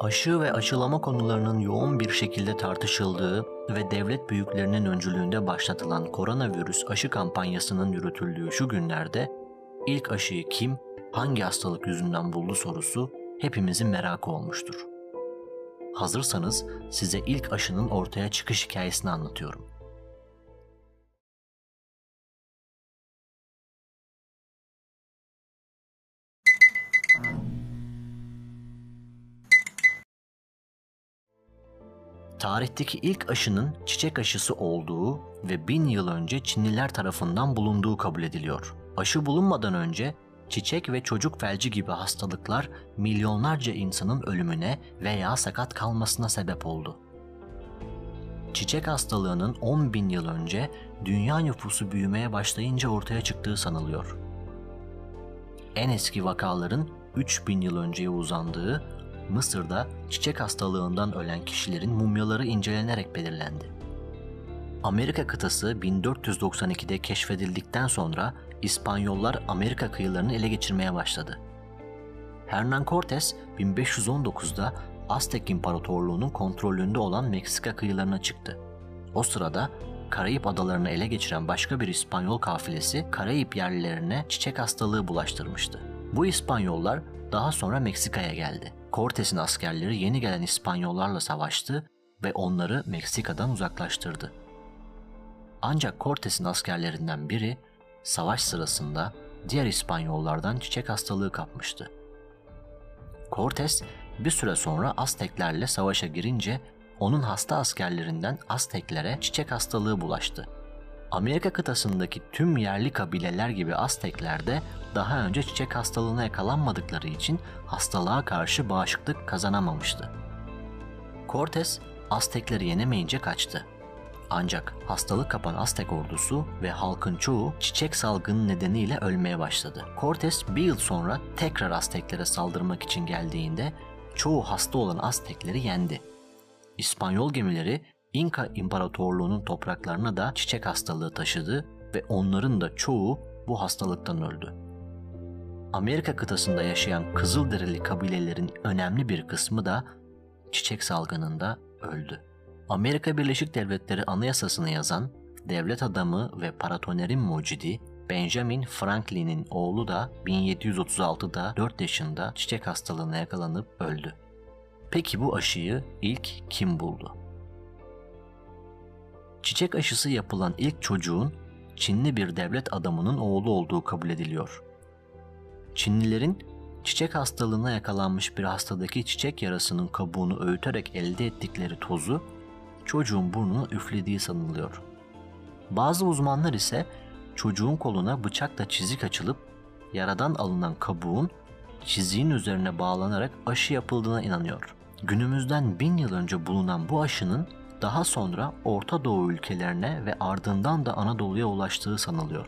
Aşı ve aşılama konularının yoğun bir şekilde tartışıldığı ve devlet büyüklerinin öncülüğünde başlatılan koronavirüs aşı kampanyasının yürütüldüğü şu günlerde ilk aşıyı kim, hangi hastalık yüzünden buldu sorusu hepimizin merakı olmuştur. Hazırsanız size ilk aşının ortaya çıkış hikayesini anlatıyorum. Tarihteki ilk aşının çiçek aşısı olduğu ve bin yıl önce Çinliler tarafından bulunduğu kabul ediliyor. Aşı bulunmadan önce çiçek ve çocuk felci gibi hastalıklar milyonlarca insanın ölümüne veya sakat kalmasına sebep oldu. Çiçek hastalığının 10 bin yıl önce dünya nüfusu büyümeye başlayınca ortaya çıktığı sanılıyor. En eski vakaların 3000 yıl önceye uzandığı Mısır'da çiçek hastalığından ölen kişilerin mumyaları incelenerek belirlendi. Amerika kıtası 1492'de keşfedildikten sonra İspanyollar Amerika kıyılarını ele geçirmeye başladı. Hernán Cortés 1519'da Aztek İmparatorluğu'nun kontrolünde olan Meksika kıyılarına çıktı. O sırada Karayip adalarını ele geçiren başka bir İspanyol kafilesi Karayip yerlilerine çiçek hastalığı bulaştırmıştı. Bu İspanyollar daha sonra Meksika'ya geldi. Cortes'in askerleri yeni gelen İspanyollarla savaştı ve onları Meksika'dan uzaklaştırdı. Ancak Cortes'in askerlerinden biri savaş sırasında diğer İspanyollardan çiçek hastalığı kapmıştı. Cortes bir süre sonra Azteklerle savaşa girince onun hasta askerlerinden Azteklere çiçek hastalığı bulaştı. Amerika kıtasındaki tüm yerli kabileler gibi Aztekler de daha önce çiçek hastalığına yakalanmadıkları için hastalığa karşı bağışıklık kazanamamıştı. Cortes Aztekleri yenemeyince kaçtı. Ancak hastalık kapan Aztek ordusu ve halkın çoğu çiçek salgını nedeniyle ölmeye başladı. Cortes bir yıl sonra tekrar Azteklere saldırmak için geldiğinde çoğu hasta olan Aztekleri yendi. İspanyol gemileri İnka İmparatorluğu'nun topraklarına da çiçek hastalığı taşıdı ve onların da çoğu bu hastalıktan öldü. Amerika kıtasında yaşayan Kızılderili kabilelerin önemli bir kısmı da çiçek salgınında öldü. Amerika Birleşik Devletleri Anayasasını yazan devlet adamı ve paratonerin mucidi Benjamin Franklin'in oğlu da 1736'da 4 yaşında çiçek hastalığına yakalanıp öldü. Peki bu aşıyı ilk kim buldu? Çiçek aşısı yapılan ilk çocuğun Çinli bir devlet adamının oğlu olduğu kabul ediliyor. Çinlilerin çiçek hastalığına yakalanmış bir hastadaki çiçek yarasının kabuğunu öğüterek elde ettikleri tozu çocuğun burnuna üflediği sanılıyor. Bazı uzmanlar ise çocuğun koluna bıçakla çizik açılıp yaradan alınan kabuğun çiziğin üzerine bağlanarak aşı yapıldığına inanıyor. Günümüzden bin yıl önce bulunan bu aşının daha sonra Orta Doğu ülkelerine ve ardından da Anadolu'ya ulaştığı sanılıyor.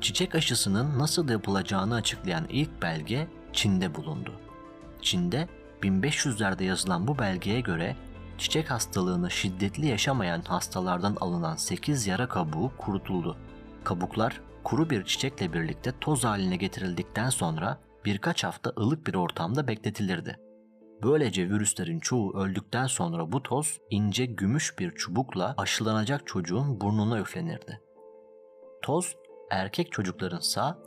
Çiçek aşısının nasıl yapılacağını açıklayan ilk belge Çin'de bulundu. Çin'de 1500'lerde yazılan bu belgeye göre çiçek hastalığını şiddetli yaşamayan hastalardan alınan 8 yara kabuğu kurutuldu. Kabuklar kuru bir çiçekle birlikte toz haline getirildikten sonra birkaç hafta ılık bir ortamda bekletilirdi. Böylece virüslerin çoğu öldükten sonra bu toz ince gümüş bir çubukla aşılanacak çocuğun burnuna üflenirdi. Toz erkek çocukların sağ,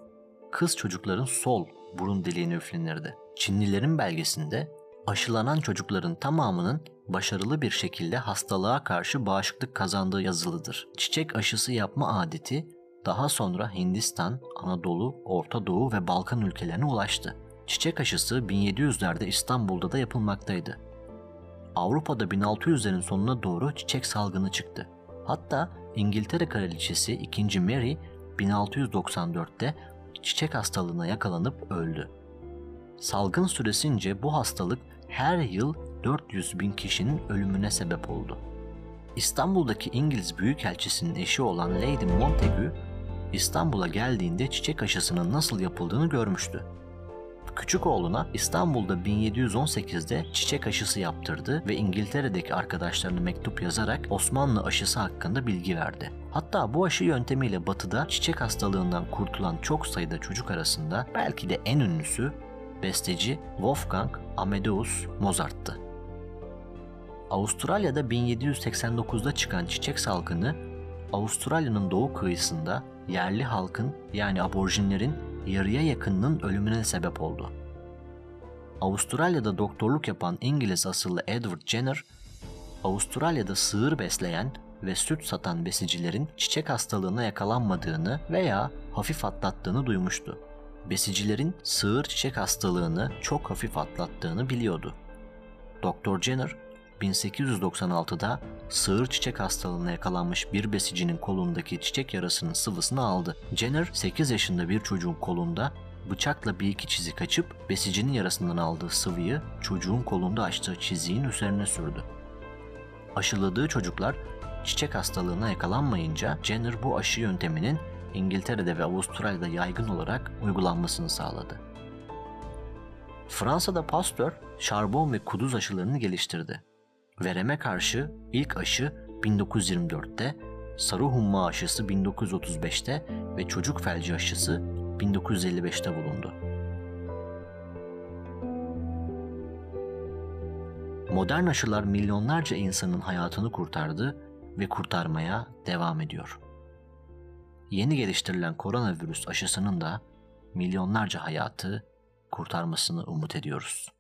kız çocukların sol burun deliğine üflenirdi. Çinlilerin belgesinde aşılanan çocukların tamamının başarılı bir şekilde hastalığa karşı bağışıklık kazandığı yazılıdır. Çiçek aşısı yapma adeti daha sonra Hindistan, Anadolu, Orta Doğu ve Balkan ülkelerine ulaştı. Çiçek aşısı 1700'lerde İstanbul'da da yapılmaktaydı. Avrupa'da 1600'lerin sonuna doğru çiçek salgını çıktı. Hatta İngiltere Kraliçesi 2. Mary 1694'te çiçek hastalığına yakalanıp öldü. Salgın süresince bu hastalık her yıl 400 bin kişinin ölümüne sebep oldu. İstanbul'daki İngiliz Büyükelçisi'nin eşi olan Lady Montagu, İstanbul'a geldiğinde çiçek aşısının nasıl yapıldığını görmüştü. Küçük oğluna İstanbul'da 1718'de çiçek aşısı yaptırdı ve İngiltere'deki arkadaşlarına mektup yazarak Osmanlı aşısı hakkında bilgi verdi. Hatta bu aşı yöntemiyle batıda çiçek hastalığından kurtulan çok sayıda çocuk arasında belki de en ünlüsü besteci Wolfgang Amadeus Mozart'tı. Avustralya'da 1789'da çıkan çiçek salgını Avustralya'nın doğu kıyısında yerli halkın yani aborjinlerin yarıya yakınının ölümüne sebep oldu. Avustralya'da doktorluk yapan İngiliz asıllı Edward Jenner, Avustralya'da sığır besleyen ve süt satan besicilerin çiçek hastalığına yakalanmadığını veya hafif atlattığını duymuştu. Besicilerin sığır çiçek hastalığını çok hafif atlattığını biliyordu. Dr. Jenner 1896'da sığır çiçek hastalığına yakalanmış bir besicinin kolundaki çiçek yarasının sıvısını aldı. Jenner 8 yaşında bir çocuğun kolunda bıçakla bir iki çizik açıp besicinin yarasından aldığı sıvıyı çocuğun kolunda açtığı çiziğin üzerine sürdü. Aşıladığı çocuklar çiçek hastalığına yakalanmayınca Jenner bu aşı yönteminin İngiltere'de ve Avustralya'da yaygın olarak uygulanmasını sağladı. Fransa'da Pasteur, şarbon ve kuduz aşılarını geliştirdi. Vereme karşı ilk aşı 1924'te, sarı humma aşısı 1935'te ve çocuk felci aşısı 1955'te bulundu. Modern aşılar milyonlarca insanın hayatını kurtardı ve kurtarmaya devam ediyor. Yeni geliştirilen koronavirüs aşısının da milyonlarca hayatı kurtarmasını umut ediyoruz.